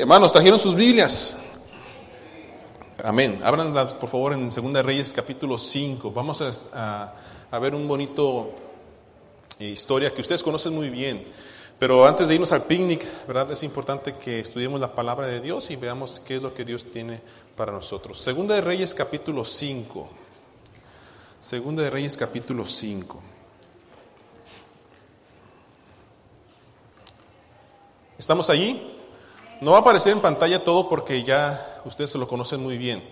Hermanos, trajeron sus Biblias. Amén. Abran por favor en 2 Reyes capítulo 5. Vamos a, ver un bonito eh, historia que ustedes conocen muy bien. Pero antes de irnos al picnic, ¿verdad? Es importante que estudiemos la palabra de Dios y veamos qué es lo que Dios tiene para nosotros. Segunda de Reyes capítulo 5. Segunda de Reyes capítulo 5. ¿Estamos allí? No va a aparecer en pantalla todo porque ya ustedes se lo conocen muy bien.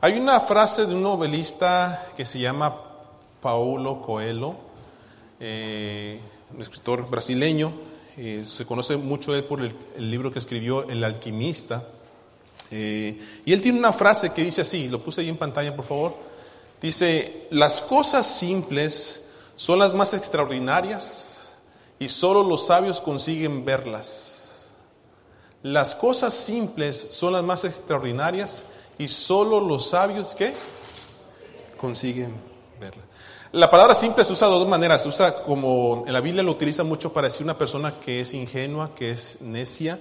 Hay una frase de un novelista que se llama Paulo Coelho, eh, un escritor brasileño. Eh, se conoce mucho él por el, libro que escribió El alquimista. Eh, y él tiene una frase que dice así, lo puse ahí en pantalla por favor. Dice, las cosas simples son las más extraordinarias y solo los sabios consiguen verlas. Las cosas simples son las más extraordinarias y solo los sabios que consiguen verla. La palabra simple se usa de dos maneras. Se usa como en la Biblia lo utiliza mucho para decir una persona que es ingenua, que es necia,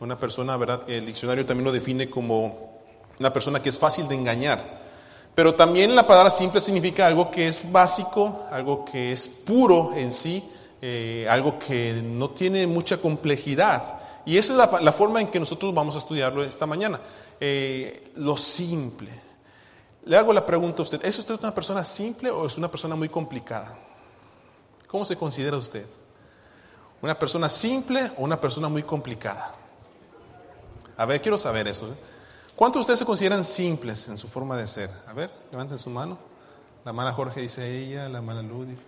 una persona, ¿verdad? El diccionario también lo define como una persona que es fácil de engañar. Pero también la palabra simple significa algo que es básico, algo que es puro en sí, eh, algo que no tiene mucha complejidad. Y esa es la, forma en que nosotros vamos a estudiarlo esta mañana. Eh, lo simple. Le hago la pregunta a usted, ¿es usted una persona simple o es una persona muy complicada? ¿Cómo se considera usted? ¿Una persona simple o una persona muy complicada? A ver, quiero saber eso. ¿eh? ¿Cuántos de ustedes se consideran simples en su forma de ser? A ver, levanten su mano. La mala Jorge dice ella, la mala Luz dice.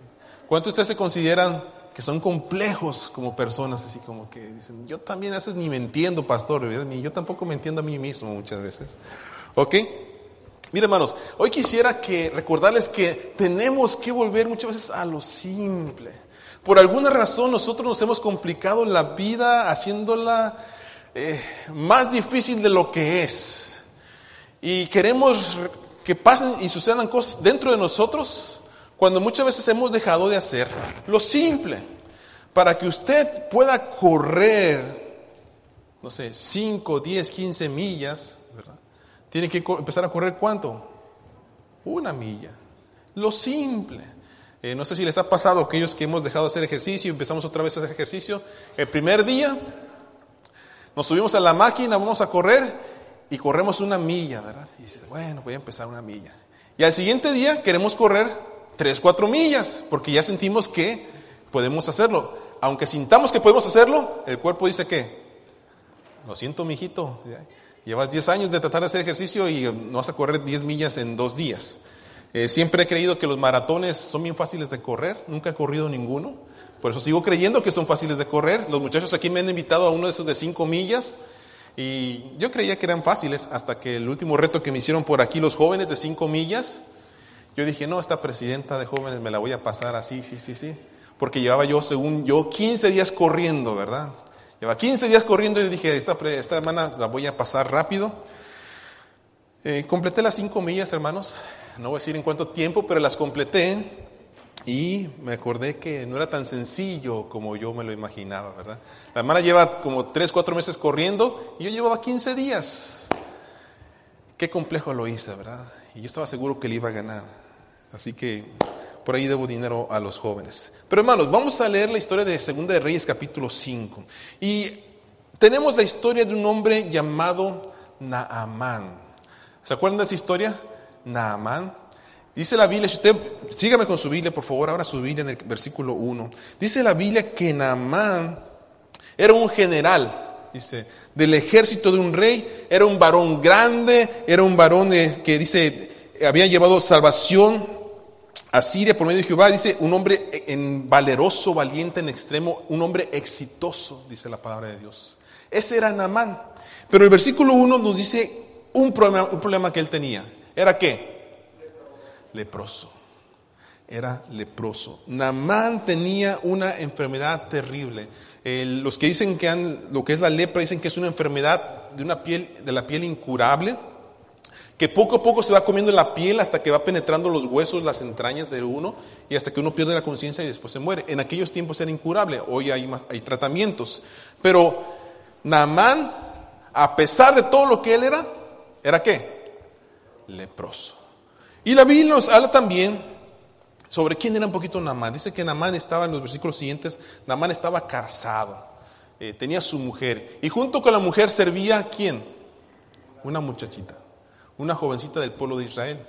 ¿Cuántos de ustedes se consideran que son complejos como personas, así como que dicen, yo también a veces ni me entiendo, pastor, ni yo tampoco me entiendo a mí mismo muchas veces. ¿Ok? Mira, hermanos, hoy quisiera que recordarles que tenemos que volver muchas veces a lo simple. Por alguna razón nosotros nos hemos complicado la vida haciéndola eh, más difícil de lo que es. Y queremos que pasen y sucedan cosas dentro de nosotros cuando muchas veces hemos dejado de hacer lo simple. Para que usted pueda correr, no sé, 5, 10, 15 millas, ¿verdad? Tiene que empezar a correr cuánto? Una milla. Lo simple. Eh, no sé si les ha pasado a aquellos que hemos dejado de hacer ejercicio y empezamos otra vez a hacer ejercicio. El primer día nos subimos a la máquina, vamos a correr y corremos una milla, ¿verdad? Y dices, bueno, voy a empezar una milla. Y al siguiente día queremos correr tres, cuatro millas, porque ya sentimos que podemos hacerlo. Aunque sintamos que podemos hacerlo, el cuerpo dice que, lo siento, mijito, llevas 10 años de tratar de hacer ejercicio y no vas a correr 10 millas en dos días. Eh, siempre he creído que los maratones son bien fáciles de correr, nunca he corrido ninguno, por eso sigo creyendo que son fáciles de correr. Los muchachos aquí me han invitado a uno de esos de 5 millas y yo creía que eran fáciles hasta que el último reto que me hicieron por aquí los jóvenes de 5 millas, yo dije, no, esta presidenta de jóvenes me la voy a pasar así, sí, sí, sí. Porque llevaba yo, según yo, 15 días corriendo, ¿verdad? Llevaba 15 días corriendo y dije, esta, esta hermana la voy a pasar rápido. Eh, completé las 5 millas, hermanos. No voy a decir en cuánto tiempo, pero las completé. Y me acordé que no era tan sencillo como yo me lo imaginaba, ¿verdad? La hermana lleva como 3, 4 meses corriendo y yo llevaba 15 días. Qué complejo lo hice, ¿verdad? Y yo estaba seguro que le iba a ganar. Así que por ahí debo dinero a los jóvenes. Pero hermanos, vamos a leer la historia de Segunda de Reyes capítulo 5. Y tenemos la historia de un hombre llamado Naamán. ¿Se acuerdan de esa historia? Naamán. Dice la Biblia, si usted, sígame con su Biblia, por favor, ahora su Biblia en el versículo 1. Dice la Biblia que Naamán era un general, dice, del ejército de un rey, era un varón grande, era un varón que dice, había llevado salvación a Siria por medio de Jehová, dice, un hombre en valeroso, valiente en extremo, un hombre exitoso, dice la palabra de Dios. Ese era Naamán. Pero el versículo 1 nos dice un problema, un problema que él tenía. ¿Era qué? Leproso. Era leproso. Naamán tenía una enfermedad terrible. Los que dicen que lo que es la lepra dicen que es una enfermedad de una piel, de la piel incurable que poco a poco se va comiendo la piel hasta que va penetrando los huesos, las entrañas de uno, y hasta que uno pierde la conciencia y después se muere. En aquellos tiempos era incurable, hoy hay, hay tratamientos. Pero Naamán a pesar de todo lo que él era, ¿era qué? Leproso. Y la Biblia nos habla también sobre quién era un poquito Namán. Dice que Namán estaba en los versículos siguientes, Namán estaba casado, eh, tenía su mujer. Y junto con la mujer servía quién? Una muchachita, una jovencita del pueblo de Israel.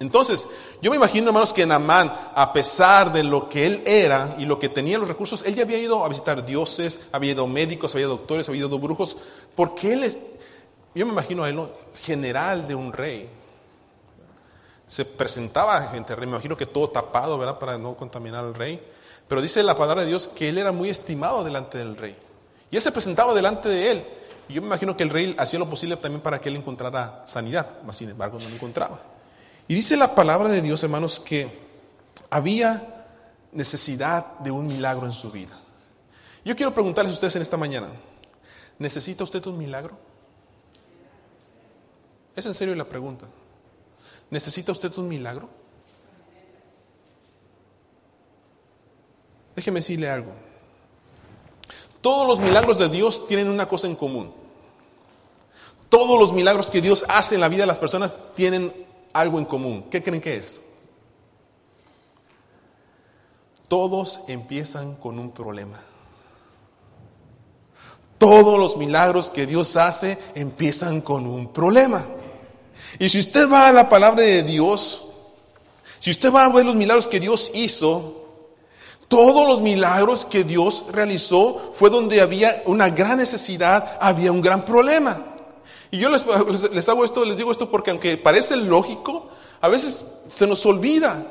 Entonces, yo me imagino, hermanos, que Namán, a pesar de lo que él era y lo que tenía los recursos, él ya había ido a visitar dioses, había ido médicos, había ido doctores, había ido brujos, porque él es, yo me imagino a él, general de un rey se presentaba gente rey, me imagino que todo tapado, ¿verdad? Para no contaminar al rey. Pero dice la palabra de Dios que él era muy estimado delante del rey. Y él se presentaba delante de él. Y yo me imagino que el rey hacía lo posible también para que él encontrara sanidad, mas sin embargo no lo encontraba. Y dice la palabra de Dios, hermanos, que había necesidad de un milagro en su vida. Yo quiero preguntarles a ustedes en esta mañana, ¿necesita usted un milagro? Es en serio la pregunta. ¿Necesita usted un milagro? Déjeme decirle algo. Todos los milagros de Dios tienen una cosa en común. Todos los milagros que Dios hace en la vida de las personas tienen algo en común. ¿Qué creen que es? Todos empiezan con un problema. Todos los milagros que Dios hace empiezan con un problema. Y si usted va a la palabra de Dios, si usted va a ver los milagros que Dios hizo, todos los milagros que Dios realizó fue donde había una gran necesidad, había un gran problema. Y yo les, les, hago esto, les digo esto porque aunque parece lógico, a veces se nos olvida.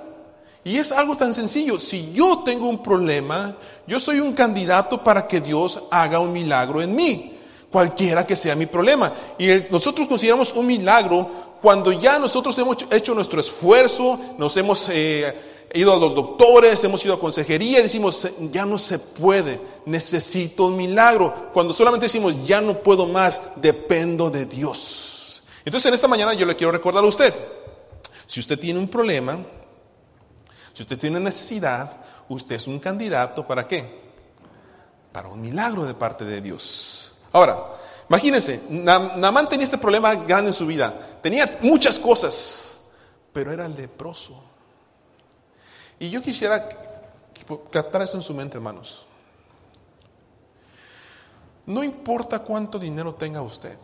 Y es algo tan sencillo. Si yo tengo un problema, yo soy un candidato para que Dios haga un milagro en mí, cualquiera que sea mi problema. Y nosotros consideramos un milagro cuando ya nosotros hemos hecho nuestro esfuerzo, nos hemos eh, ido a los doctores, hemos ido a consejería decimos, ya no se puede, necesito un milagro. Cuando solamente decimos, ya no puedo más, dependo de Dios. Entonces en esta mañana yo le quiero recordar a usted, si usted tiene un problema, si usted tiene necesidad, usted es un candidato para qué? Para un milagro de parte de Dios. Ahora, imagínense, Namán tenía este problema grande en su vida. Tenía muchas cosas, pero era leproso. Y yo quisiera captar eso en su mente, hermanos. No importa cuánto dinero tenga usted.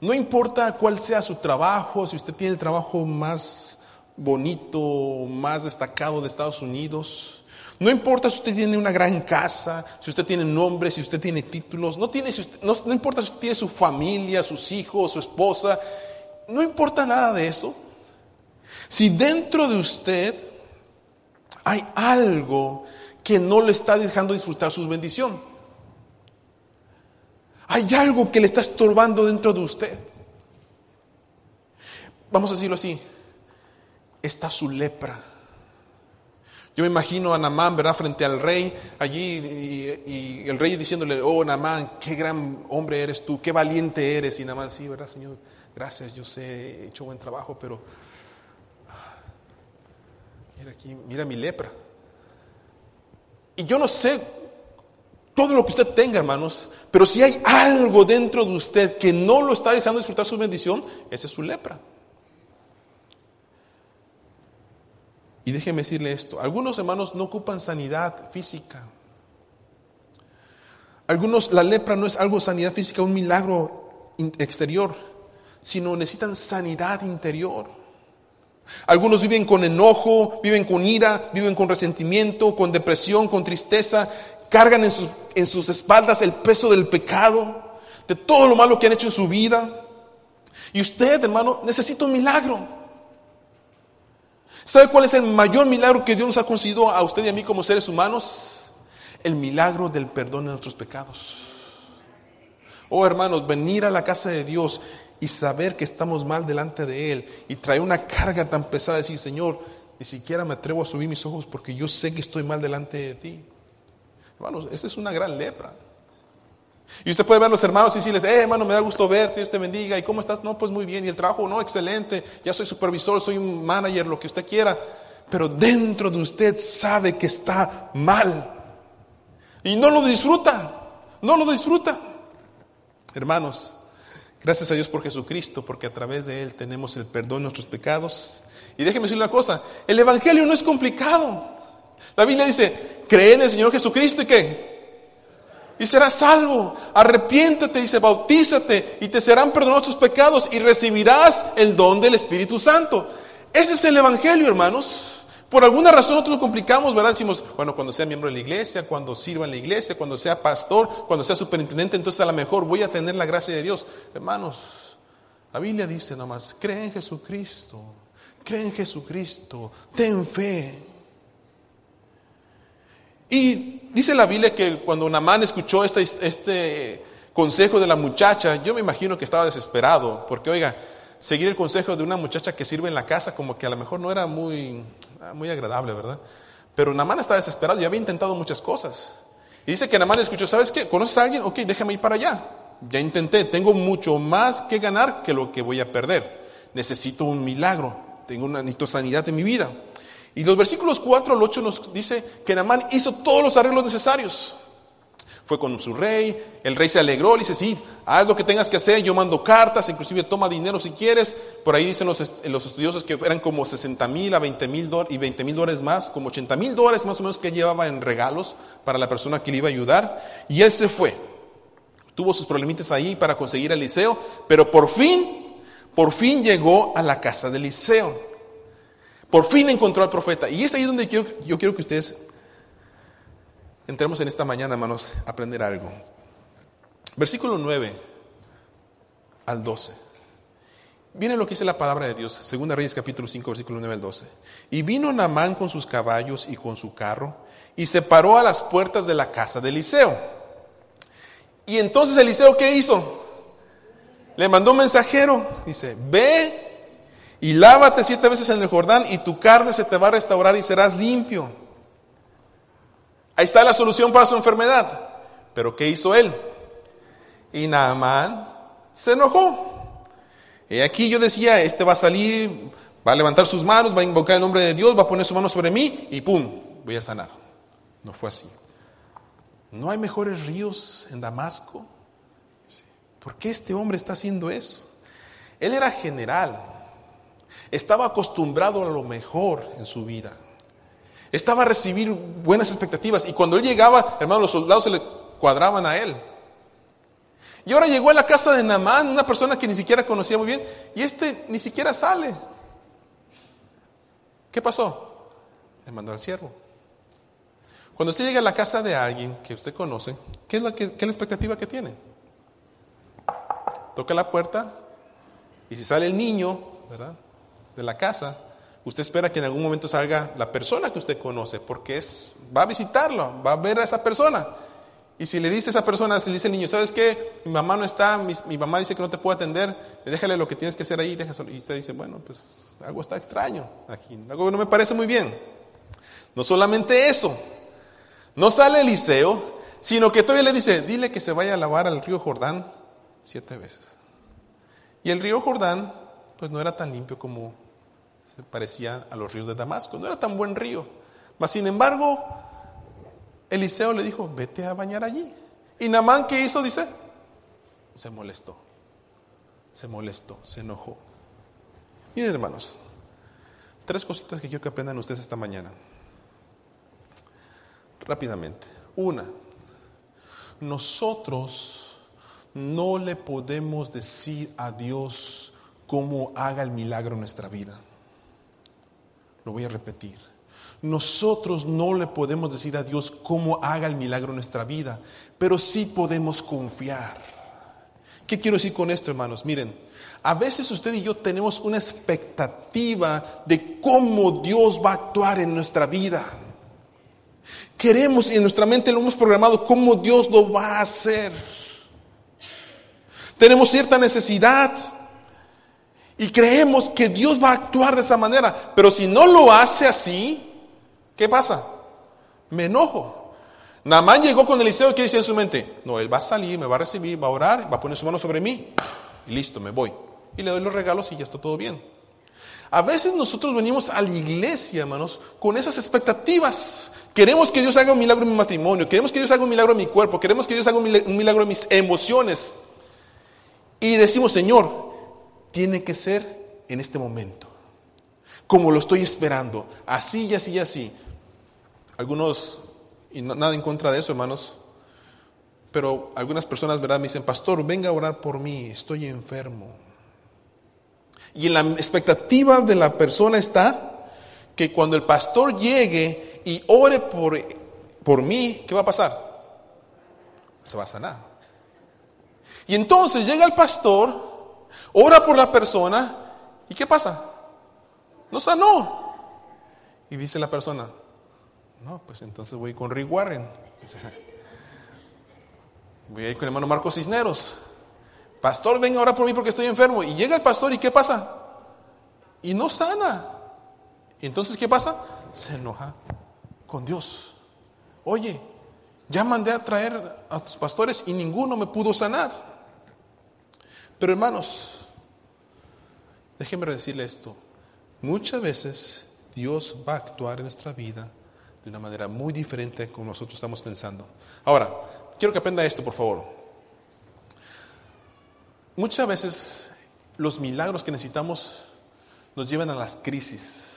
No importa cuál sea su trabajo, si usted tiene el trabajo más bonito, más destacado de Estados Unidos. No importa si usted tiene una gran casa, si usted tiene nombre, si usted tiene títulos, no, tiene, no, importa si usted tiene su familia, sus hijos, su esposa, no importa nada de eso. Si dentro de usted hay algo que no le está dejando disfrutar su bendición, hay algo que le está estorbando dentro de usted. Vamos a decirlo así, está su lepra. Yo me imagino a Namán, ¿verdad?, frente al rey, allí, y, el rey diciéndole, oh, Namán, qué gran hombre eres tú, qué valiente eres. Y Namán, sí, ¿verdad, Señor? Gracias, yo sé, he hecho buen trabajo, pero ah, mira aquí, mira mi lepra. Y yo no sé todo lo que usted tenga, hermanos, pero si hay algo dentro de usted que no lo está dejando disfrutar su bendición, esa es su lepra. Y déjeme decirle esto, algunos hermanos no ocupan sanidad física. Algunos, la lepra no es algo sanidad física, un milagro exterior, sino necesitan sanidad interior. Algunos viven con enojo, viven con ira, viven con resentimiento, con depresión, con tristeza, cargan en sus, en sus espaldas el peso del pecado, de todo lo malo que han hecho en su vida. Y usted, hermano, necesita un milagro. ¿Sabe cuál es el mayor milagro que Dios nos ha concedido a usted y a mí como seres humanos? El milagro del perdón de nuestros pecados. Oh hermanos, venir a la casa de Dios y saber que estamos mal delante de Él y traer una carga tan pesada, decir, Señor, ni siquiera me atrevo a subir mis ojos porque yo sé que estoy mal delante de ti. Hermanos, esa es una gran lepra. Y usted puede ver a los hermanos y decirles, eh, hermano, me da gusto verte, Dios te bendiga. ¿Y cómo estás? No, pues muy bien. ¿Y el trabajo? No, excelente. Ya soy supervisor, soy un manager, lo que usted quiera. Pero dentro de usted sabe que está mal. Y no lo disfruta. No lo disfruta. Hermanos, gracias a Dios por Jesucristo, porque a través de Él tenemos el perdón de nuestros pecados. Y déjeme decir una cosa, el Evangelio no es complicado. La Biblia dice, cree en el Señor Jesucristo y qué? Y serás salvo. Arrepiéntete, dice, bautízate y te serán perdonados tus pecados y recibirás el don del Espíritu Santo. Ese es el Evangelio, hermanos. Por alguna razón nosotros lo complicamos, ¿verdad? Decimos, bueno, cuando sea miembro de la iglesia, cuando sirva en la iglesia, cuando sea pastor, cuando sea superintendente, entonces a lo mejor voy a tener la gracia de Dios. Hermanos, la Biblia dice nomás, cree en Jesucristo, cree en Jesucristo, ten fe. Y dice la Biblia que cuando Namán escuchó este, consejo de la muchacha, yo me imagino que estaba desesperado, porque oiga, seguir el consejo de una muchacha que sirve en la casa como que a lo mejor no era muy, muy agradable, ¿verdad? Pero Namán estaba desesperado y había intentado muchas cosas. Y dice que Namán escuchó, ¿sabes qué? ¿Conoces a alguien? Ok, déjame ir para allá. Ya intenté, tengo mucho más que ganar que lo que voy a perder. Necesito un milagro, tengo una necesito sanidad en mi vida. Y los versículos 4 al 8 nos dice que Namán hizo todos los arreglos necesarios. Fue con su rey, el rey se alegró, le dice, sí, haz lo que tengas que hacer, yo mando cartas, inclusive toma dinero si quieres. Por ahí dicen los, los estudiosos que eran como 60 mil a 20 mil y 20 mil dólares más, como 80 mil dólares más o menos que llevaba en regalos para la persona que le iba a ayudar. Y él se fue. Tuvo sus problemitas ahí para conseguir a Eliseo, pero por fin, por fin llegó a la casa de Eliseo. Por fin encontró al profeta. Y es ahí donde yo, yo quiero que ustedes entremos en esta mañana, hermanos, a aprender algo. Versículo 9 al 12. Viene lo que dice la palabra de Dios, Segunda Reyes capítulo 5, versículo 9 al 12. Y vino Namán con sus caballos y con su carro, y se paró a las puertas de la casa de Eliseo. Y entonces Eliseo, ¿qué hizo? Le mandó un mensajero, dice, ve y lávate siete veces en el Jordán, y tu carne se te va a restaurar y serás limpio. Ahí está la solución para su enfermedad. Pero ¿qué hizo él? Y Naamán se enojó. Y aquí yo decía, este va a salir, va a levantar sus manos, va a invocar el nombre de Dios, va a poner su mano sobre mí y ¡pum! Voy a sanar. No fue así. ¿No hay mejores ríos en Damasco? ¿Por qué este hombre está haciendo eso? Él era general. Estaba acostumbrado a lo mejor en su vida. Estaba a recibir buenas expectativas. Y cuando él llegaba, hermano, los soldados se le cuadraban a él. Y ahora llegó a la casa de Namán, una persona que ni siquiera conocía muy bien, y este ni siquiera sale. ¿Qué pasó? Le mandó al siervo. Cuando usted llega a la casa de alguien que usted conoce, ¿qué es la, qué es la expectativa que tiene? Toca la puerta y si sale el niño, ¿verdad? De la casa, usted espera que en algún momento salga la persona que usted conoce, porque es, va a visitarlo, va a ver a esa persona. Y si le dice a esa persona, si le dice el niño, ¿sabes qué? Mi mamá no está, mi, mamá dice que no te puede atender, déjale lo que tienes que hacer ahí, y usted dice, bueno, pues algo está extraño aquí, algo no me parece muy bien. No solamente eso, no sale Eliseo, sino que todavía le dice, dile que se vaya a lavar al río Jordán siete veces. Y el río Jordán, pues no era tan limpio como parecía a los ríos de Damasco. No era tan buen río. Mas sin embargo, Eliseo le dijo, vete a bañar allí. Y Namán, ¿qué hizo? Dice, se molestó. Se molestó, se enojó. Miren hermanos, tres cositas que quiero que aprendan ustedes esta mañana. Rápidamente. Una, nosotros no le podemos decir a Dios cómo haga el milagro en nuestra vida. Lo voy a repetir. Nosotros no le podemos decir a Dios cómo haga el milagro en nuestra vida, pero sí podemos confiar. ¿Qué quiero decir con esto, hermanos? Miren, a veces usted y yo tenemos una expectativa de cómo Dios va a actuar en nuestra vida. Queremos y en nuestra mente lo hemos programado cómo Dios lo va a hacer. Tenemos cierta necesidad y creemos que Dios va a actuar de esa manera, pero si no lo hace así, ¿qué pasa? Me enojo. Namán llegó con Eliseo y ¿qué dice en su mente? No, él va a salir, me va a recibir, va a orar, va a poner su mano sobre mí y listo, me voy. Y le doy los regalos y ya está todo bien. A veces nosotros venimos a la iglesia, hermanos, con esas expectativas. Queremos que Dios haga un milagro en mi matrimonio, queremos que Dios haga un milagro en mi cuerpo, queremos que Dios haga un milagro en mis emociones. Y decimos, Señor, tiene que ser en este momento, como lo estoy esperando, así y así y así. Algunos, y nada en contra de eso, hermanos, pero algunas personas, ¿verdad? Me dicen, pastor, venga a orar por mí, estoy enfermo. Y en la expectativa de la persona está que cuando el pastor llegue y ore por, por mí, ¿qué va a pasar? Se va a sanar. Y entonces llega el pastor, ora por la persona, ¿y qué pasa? No sanó. Y dice la persona, no, pues entonces voy con Rick Warren. Voy a ir con el hermano Marcos Cisneros. Pastor, venga ahora por mí porque estoy enfermo. Y llega el pastor y ¿qué pasa? Y no sana. Entonces ¿qué pasa? Se enoja con Dios. Oye, ya mandé a traer a tus pastores y ninguno me pudo sanar. Pero hermanos, déjenme decirle esto. Muchas veces Dios va a actuar en nuestra vida de una manera muy diferente como nosotros estamos pensando. Ahora, quiero que aprenda esto, por favor. Muchas veces los milagros que necesitamos nos llevan a las crisis,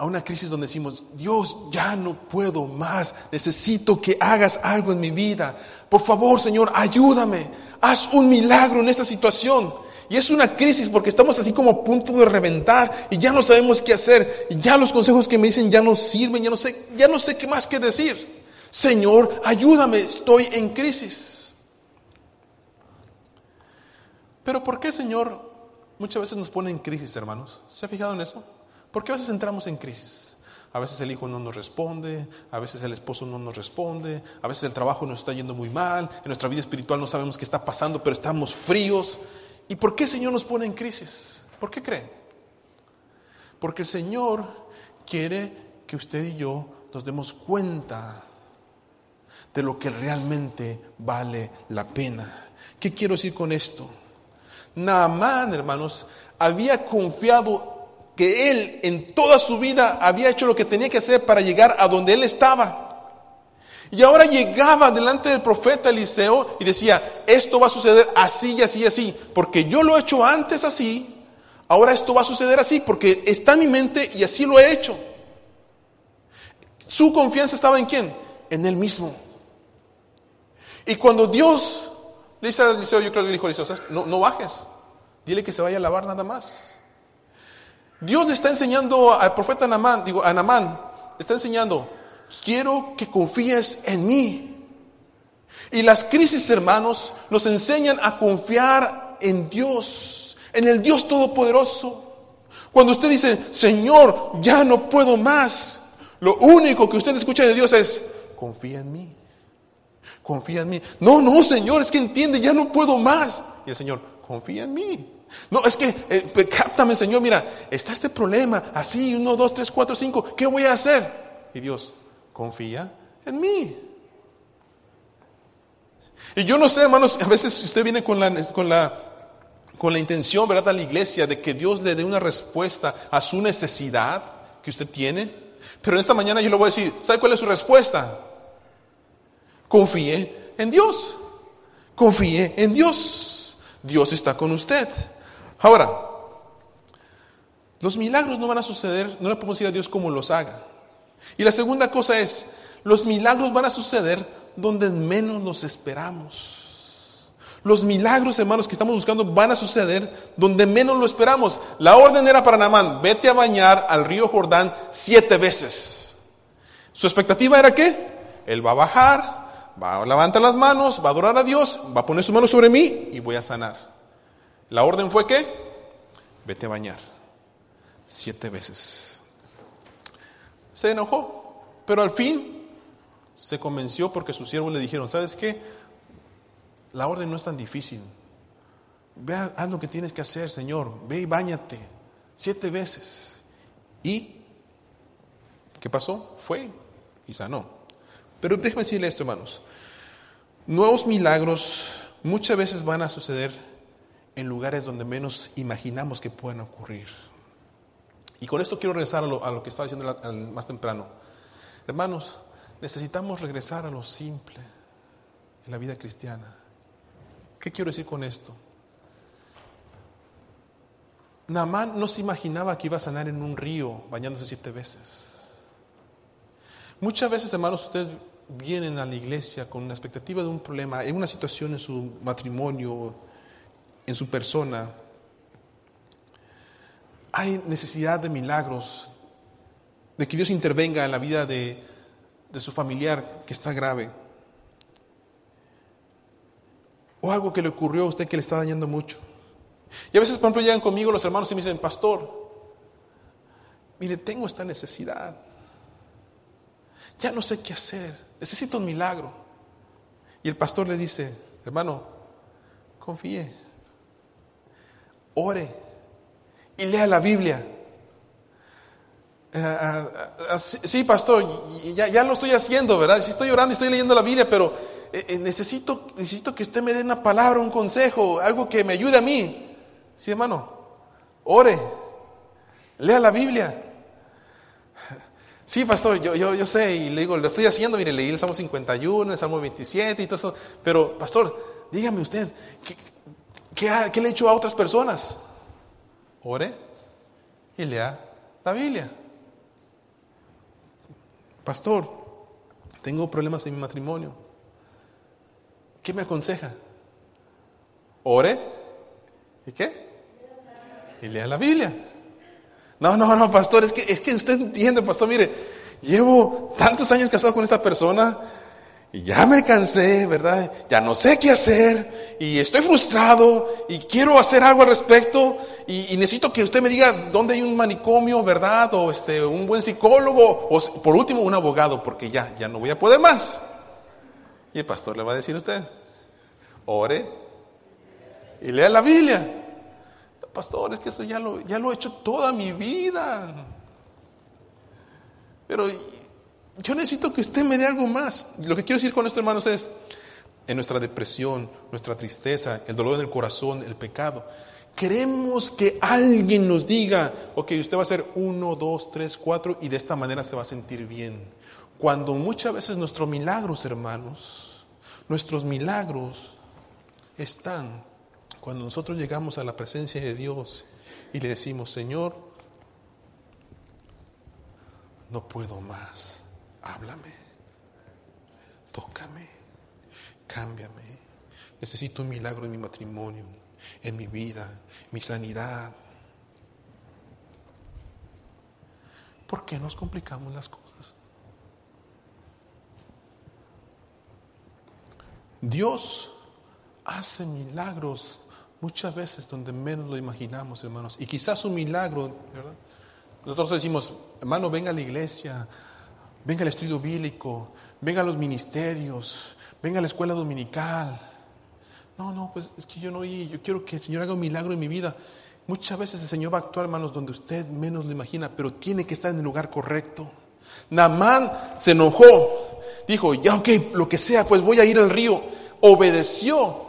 a una crisis donde decimos, Dios, ya no puedo más, necesito que hagas algo en mi vida. Por favor, Señor, ayúdame, haz un milagro en esta situación. Y es una crisis porque estamos así como a punto de reventar y ya no sabemos qué hacer. Y ya los consejos que me dicen ya no sirven, ya no sé, ya no sé qué más que decir. Señor, ayúdame, estoy en crisis. Pero ¿por qué, Señor, muchas veces nos pone en crisis, hermanos? ¿Se ha fijado en eso? ¿Por qué a veces entramos en crisis? A veces el hijo no nos responde, a veces el esposo no nos responde, a veces el trabajo nos está yendo muy mal, en nuestra vida espiritual no sabemos qué está pasando, pero estamos fríos. ¿Y por qué el Señor nos pone en crisis? ¿Por qué cree? Porque el Señor quiere que usted y yo nos demos cuenta de lo que realmente vale la pena. ¿Qué quiero decir con esto? Naamán, hermanos, había confiado que él en toda su vida había hecho lo que tenía que hacer para llegar a donde él estaba. Y ahora llegaba delante del profeta Eliseo y decía, esto va a suceder así y así y así, porque yo lo he hecho antes así, ahora esto va a suceder así, porque está en mi mente y así lo he hecho. Su confianza estaba en quién? En él mismo. Y cuando Dios le dice a Eliseo, yo creo que le dijo a Eliseo, no, no bajes, dile que se vaya a lavar nada más. Dios le está enseñando al profeta Namán, digo, a Namán, está enseñando, quiero que confíes en mí. Y las crisis, hermanos, nos enseñan a confiar en Dios, en el Dios Todopoderoso. Cuando usted dice, Señor, ya no puedo más, lo único que usted escucha de Dios es, confía en mí confía en mí. No, no, Señor, es que entiende, ya no puedo más. Y el Señor, confía en mí. No, es que, eh, cáptame, Señor, mira, está este problema, así, uno, dos, tres, cuatro, cinco, ¿qué voy a hacer? Y Dios, confía en mí. Y yo no sé, hermanos, a veces usted viene con la, con la, con la intención, ¿verdad?, a la iglesia de que Dios le dé una respuesta a su necesidad que usted tiene. Pero en esta mañana yo le voy a decir, ¿sabe cuál es su respuesta? Confíe en Dios. Confíe en Dios. Dios está con usted. Ahora, los milagros no van a suceder, no le podemos decir a Dios cómo los haga. Y la segunda cosa es, los milagros van a suceder donde menos nos esperamos. Los milagros, hermanos, que estamos buscando van a suceder donde menos lo esperamos. La orden era para Namán, vete a bañar al río Jordán siete veces. Su expectativa era que él va a bajar, va a levantar las manos, va a adorar a Dios, va a poner su mano sobre mí y voy a sanar. La orden fue que, vete a bañar siete veces. Se enojó, pero al fin se convenció porque sus siervos le dijeron, ¿sabes qué? La orden no es tan difícil. Ve, haz lo que tienes que hacer, Señor. Ve y bañate siete veces. ¿Y qué pasó? Fue y sanó. Pero déjeme decirle esto, hermanos. Nuevos milagros muchas veces van a suceder en lugares donde menos imaginamos que puedan ocurrir. Y con esto quiero regresar a lo, que estaba diciendo más temprano. Hermanos, necesitamos regresar a lo simple en la vida cristiana. ¿Qué quiero decir con esto? Naamán no se imaginaba que iba a sanar en un río bañándose siete veces. Muchas veces, hermanos, ustedes vienen a la iglesia con la expectativa de un problema, en una situación en su matrimonio, en su persona. Hay necesidad de milagros, de que Dios intervenga en la vida de, de su familiar que está grave. O algo que le ocurrió a usted que le está dañando mucho. Y a veces, por ejemplo, llegan conmigo los hermanos y me dicen, pastor, mire, tengo esta necesidad. Ya no sé qué hacer. Necesito un milagro. Y el pastor le dice, hermano, confíe, ore y lea la Biblia. Ah, ah, ah, sí, pastor, ya, ya, lo estoy haciendo, ¿verdad? Sí estoy orando y estoy leyendo la Biblia, pero eh, eh, necesito, necesito que usted me dé una palabra, un consejo, algo que me ayude a mí. Sí, hermano, ore, lea la Biblia. Sí, pastor, yo, yo, yo sé, y le digo, lo estoy haciendo, mire, leí el Salmo 51, el Salmo 27 y todo eso, pero, pastor, dígame usted, ¿qué, qué, le he hecho a otras personas? Ore y lea la Biblia. Pastor, tengo problemas en mi matrimonio. ¿Qué me aconseja? Ore. ¿Y qué? Y lea la Biblia. No, no, no, pastor, es que, es que usted entiende, pastor, mire, llevo tantos años casado con esta persona y ya me cansé, ¿verdad? Ya no sé qué hacer y estoy frustrado y quiero hacer algo al respecto y, necesito que usted me diga dónde hay un manicomio, ¿verdad? O este, un buen psicólogo, o por último un abogado, porque ya, ya no voy a poder más. Y el pastor le va a decir a usted, ore y lea la Biblia. Pastor, es que eso ya lo, ya lo he hecho toda mi vida. Pero yo necesito que usted me dé algo más. Lo que quiero decir con esto, hermanos, es en nuestra depresión, nuestra tristeza, el dolor del corazón, el pecado. Queremos que alguien nos diga, ok, usted va a hacer uno, dos, tres, cuatro, y de esta manera se va a sentir bien. Cuando muchas veces nuestros milagros, hermanos, nuestros milagros están cuando nosotros llegamos a la presencia de Dios y le decimos, Señor, no puedo más, háblame, tócame, cámbiame, necesito un milagro en mi matrimonio en mi vida, mi sanidad. ¿Por qué nos complicamos las cosas? Dios hace milagros muchas veces donde menos lo imaginamos, hermanos. Y quizás un milagro, ¿verdad? Nosotros decimos, hermano, venga a la iglesia, venga al estudio bíblico, venga a los ministerios, venga a la escuela dominical. No, no, pues es que yo no oí, yo quiero que el Señor haga un milagro en mi vida. Muchas veces el Señor va a actuar, hermanos, donde usted menos lo imagina, pero tiene que estar en el lugar correcto. Namán se enojó, dijo, ya ok, lo que sea, pues voy a ir al río. Obedeció.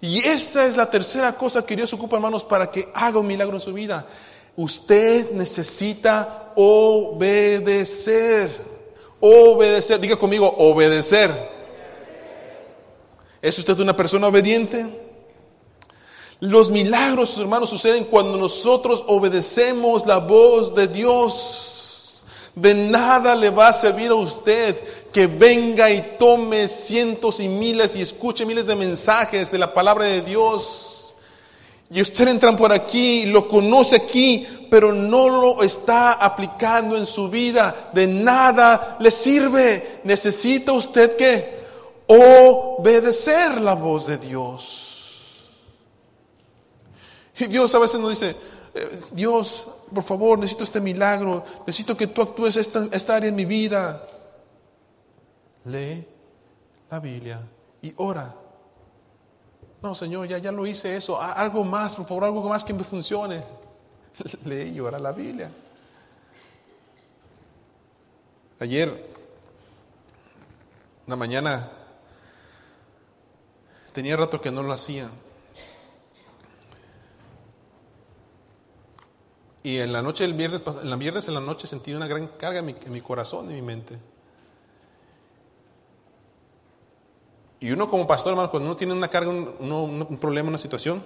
Y esa es la tercera cosa que Dios ocupa, hermanos, para que haga un milagro en su vida. Usted necesita obedecer. Obedecer, diga conmigo, obedecer. ¿Es usted una persona obediente? Los milagros, hermanos, suceden cuando nosotros obedecemos la voz de Dios. De nada le va a servir a usted que venga y tome cientos y miles y escuche miles de mensajes de la palabra de Dios. Y usted entra por aquí, lo conoce aquí, pero no lo está aplicando en su vida. De nada le sirve. Necesita usted que obedecer la voz de Dios. Y Dios a veces nos dice, eh, Dios, por favor, necesito este milagro, necesito que tú actúes esta, esta área en mi vida. Lee la Biblia y ora. No, Señor, ya, ya lo hice eso. Algo más, por favor, algo más que me funcione. Lee y ora la Biblia. Ayer, una mañana, Tenía rato que no lo hacía. Y en la noche del viernes, en la viernes en la noche sentí una gran carga en mi, corazón, en mi mente. Y uno como pastor, hermano, cuando uno tiene una carga, un, problema, una situación,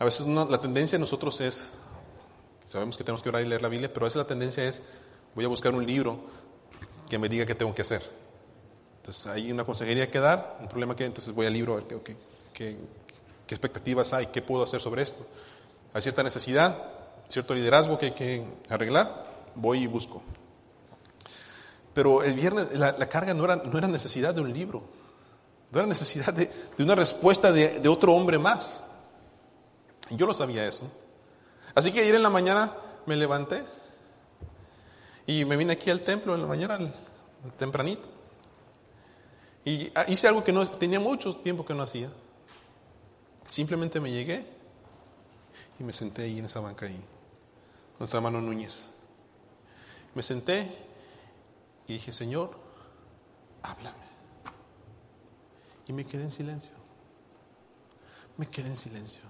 A veces la tendencia de nosotros es, sabemos que tenemos que orar y leer la Biblia, pero a veces la tendencia es, voy a buscar un libro que me diga qué tengo que hacer. Entonces hay una consejería que dar, un problema que entonces voy al libro a ver qué, qué, qué expectativas hay, qué puedo hacer sobre esto. Hay cierta necesidad, cierto liderazgo que hay que arreglar, voy y busco. Pero el viernes la, carga no era, no era, necesidad de un libro, no era necesidad de, una respuesta de, otro hombre más. Y yo lo sabía eso. Así que ayer en la mañana me levanté y me vine aquí al templo en la mañana, tempranito. Y hice algo que no tenía mucho tiempo que no hacía. Simplemente me llegué y me senté ahí en esa banca ahí, con nuestra hermano Núñez. Me senté y dije, Señor, háblame. Y me quedé en silencio. Me quedé en silencio.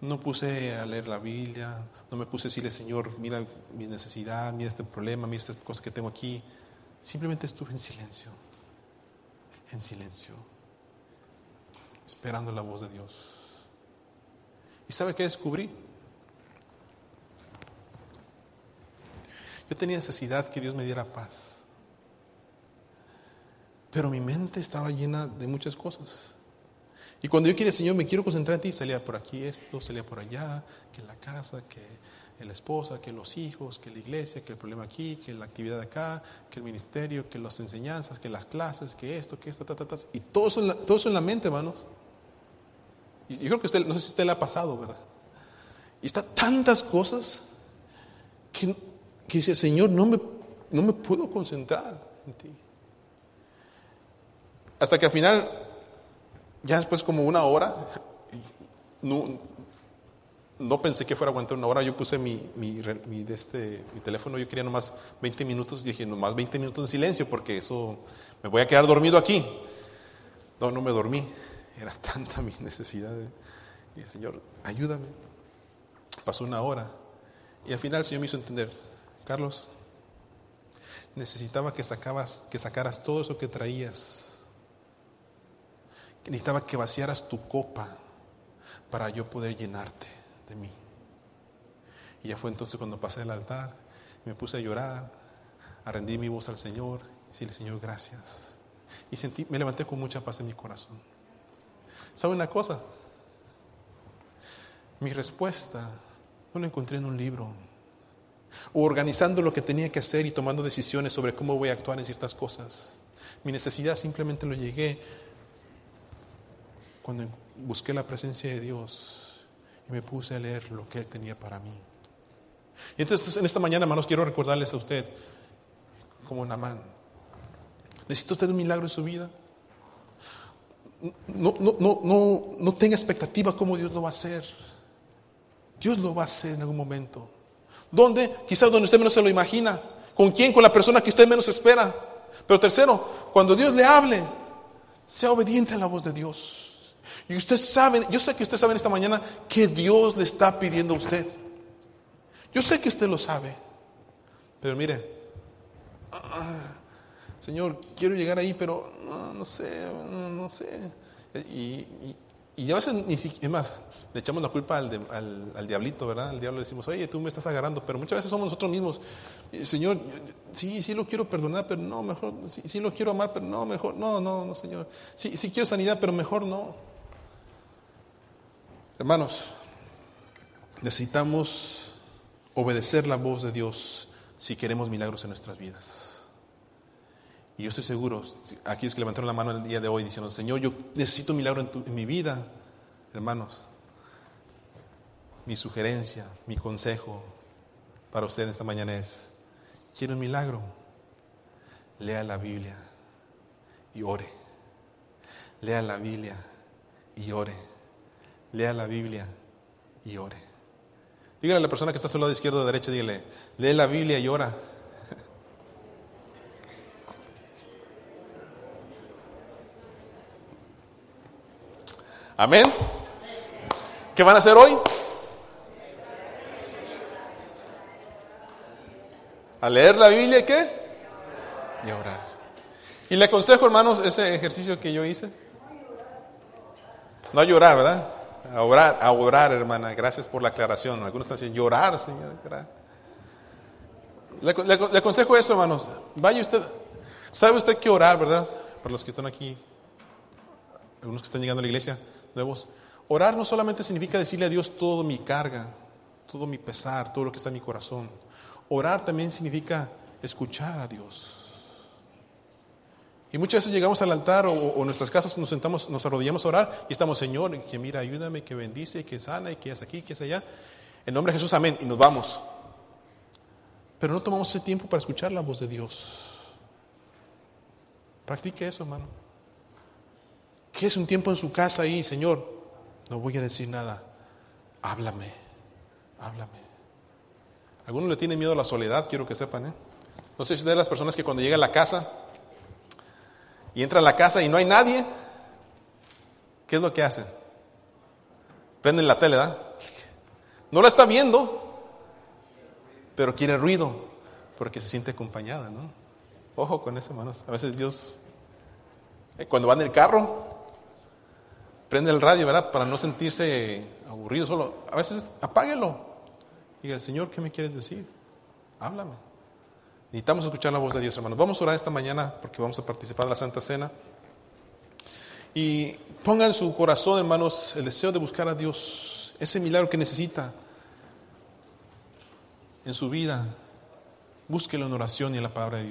No puse a leer la Biblia, no me puse a decirle, Señor, mira mi necesidad, mira este problema, mira esta cosa que tengo aquí. Simplemente estuve en silencio, en silencio, esperando la voz de Dios. ¿Y sabe qué descubrí? Yo tenía necesidad que Dios me diera paz. Pero mi mente estaba llena de muchas cosas. Y cuando yo quería, Señor, me quiero concentrar en ti, salía por aquí esto, salía por allá, que la casa, que la esposa, que los hijos, que la iglesia, que el problema aquí, que la actividad acá, que el ministerio, que las enseñanzas, que las clases, que esto, que esto, ta, ta, ta. Y todo eso en la, la mente, hermanos. Y yo creo que usted, no sé si usted le ha pasado, ¿verdad? Y está tantas cosas que que dice, Señor, no me, no me puedo concentrar en ti. Hasta que al final, ya después como una hora, no, no pensé que fuera a aguantar una hora, yo puse mi, mi, este, mi teléfono, yo quería nomás 20 minutos, dije, nomás 20 minutos de silencio porque eso, me voy a quedar dormido aquí. No, no me dormí, era tanta mi necesidad. Y el Señor, ayúdame. Pasó una hora y al final el Señor me hizo entender, Carlos, necesitaba que, sacabas, que sacaras todo eso que traías. Necesitaba que vaciaras tu copa para yo poder llenarte de mí. Y ya fue entonces cuando pasé al altar, me puse a llorar, a rendir mi voz al Señor, y decirle, Señor, gracias. Y sentí, me levanté con mucha paz en mi corazón. ¿Sabe una cosa? Mi respuesta no la encontré en un libro o organizando lo que tenía que hacer y tomando decisiones sobre cómo voy a actuar en ciertas cosas. Mi necesidad simplemente lo llegué cuando busqué la presencia de Dios y me puse a leer lo que Él tenía para mí. Y entonces en esta mañana, hermanos, quiero recordarles a usted, como Namán, ¿necesita usted un milagro en su vida? No, no, no, no, no tenga expectativa cómo Dios lo va a hacer. Dios lo va a hacer en algún momento. ¿Dónde? Quizás donde usted menos se lo imagina. ¿Con quién? Con la persona que usted menos espera. Pero tercero, cuando Dios le hable, sea obediente a la voz de Dios. Y usted sabe, yo sé que usted sabe en esta mañana que Dios le está pidiendo a usted. Yo sé que usted lo sabe. Pero mire, ah, Señor, quiero llegar ahí, pero no, sé, no, sé. Y, y, a veces ni siquiera, es más, le echamos la culpa al, al, diablito, ¿verdad? Al diablo le decimos, oye, tú me estás agarrando, pero muchas veces somos nosotros mismos. Señor, sí, sí lo quiero perdonar, pero no, mejor, sí, sí lo quiero amar, pero no, mejor, no, no, no, Señor. Sí, sí quiero sanidad, pero mejor no. Hermanos, necesitamos obedecer la voz de Dios si queremos milagros en nuestras vidas. Y yo estoy seguro, aquellos que levantaron la mano el día de hoy diciendo, Señor, yo necesito un milagro en, mi vida, hermanos, mi sugerencia, mi consejo para usted esta mañana es, quiero un milagro, lea la Biblia y ore. Lea la Biblia y ore. Lea la Biblia y ore. Dígale a la persona que está a su lado izquierdo o derecho, dígale, lee la Biblia y ora. Amén. ¿Qué van a hacer hoy? A leer la Biblia y qué? Y a orar. Y le aconsejo, hermanos, ese ejercicio que yo hice. No llorar, ¿verdad? A orar, a orar, hermana. Gracias por la aclaración. Algunos están diciendo llorar, Señor. Le, le- aconsejo eso, hermanos. Vaya usted. ¿Sabe usted que orar, verdad? Para los que están aquí, algunos que están llegando a la iglesia, nuevos. Orar no solamente significa decirle a Dios todo mi carga, todo mi pesar, todo lo que está en mi corazón. Orar también significa escuchar a Dios. Y muchas veces llegamos al altar o, o nuestras casas nos sentamos, nos arrodillamos a orar y estamos, Señor, que mira, ayúdame, que bendice, que sana y que es aquí, que es allá. En nombre de Jesús, amén. Y nos vamos. Pero no tomamos ese tiempo para escuchar la voz de Dios. Practique eso, hermano. ¿Qué es un tiempo en su casa ahí, Señor? No voy a decir nada. Háblame, háblame. Algunos le tienen miedo a la soledad, quiero que sepan, ¿eh? No sé si es de las personas que cuando llega a la casa y entra a la casa y no hay nadie, ¿qué es lo que hacen? Prenden la tele, ¿verdad? No la está viendo, pero quiere ruido porque se siente acompañada, ¿no? Ojo con eso, hermanos. A veces Dios, eh, cuando va en el carro, prende el radio, ¿verdad? Para no sentirse aburrido solo. A veces apáguelo. Diga, Señor, ¿qué me quieres decir? Háblame. Necesitamos escuchar la voz de Dios, hermanos. Vamos a orar esta mañana porque vamos a participar de la Santa Cena. Y pongan en su corazón, hermanos, el deseo de buscar a Dios, ese milagro que necesita en su vida. Búsquelo en oración y en la palabra de Dios.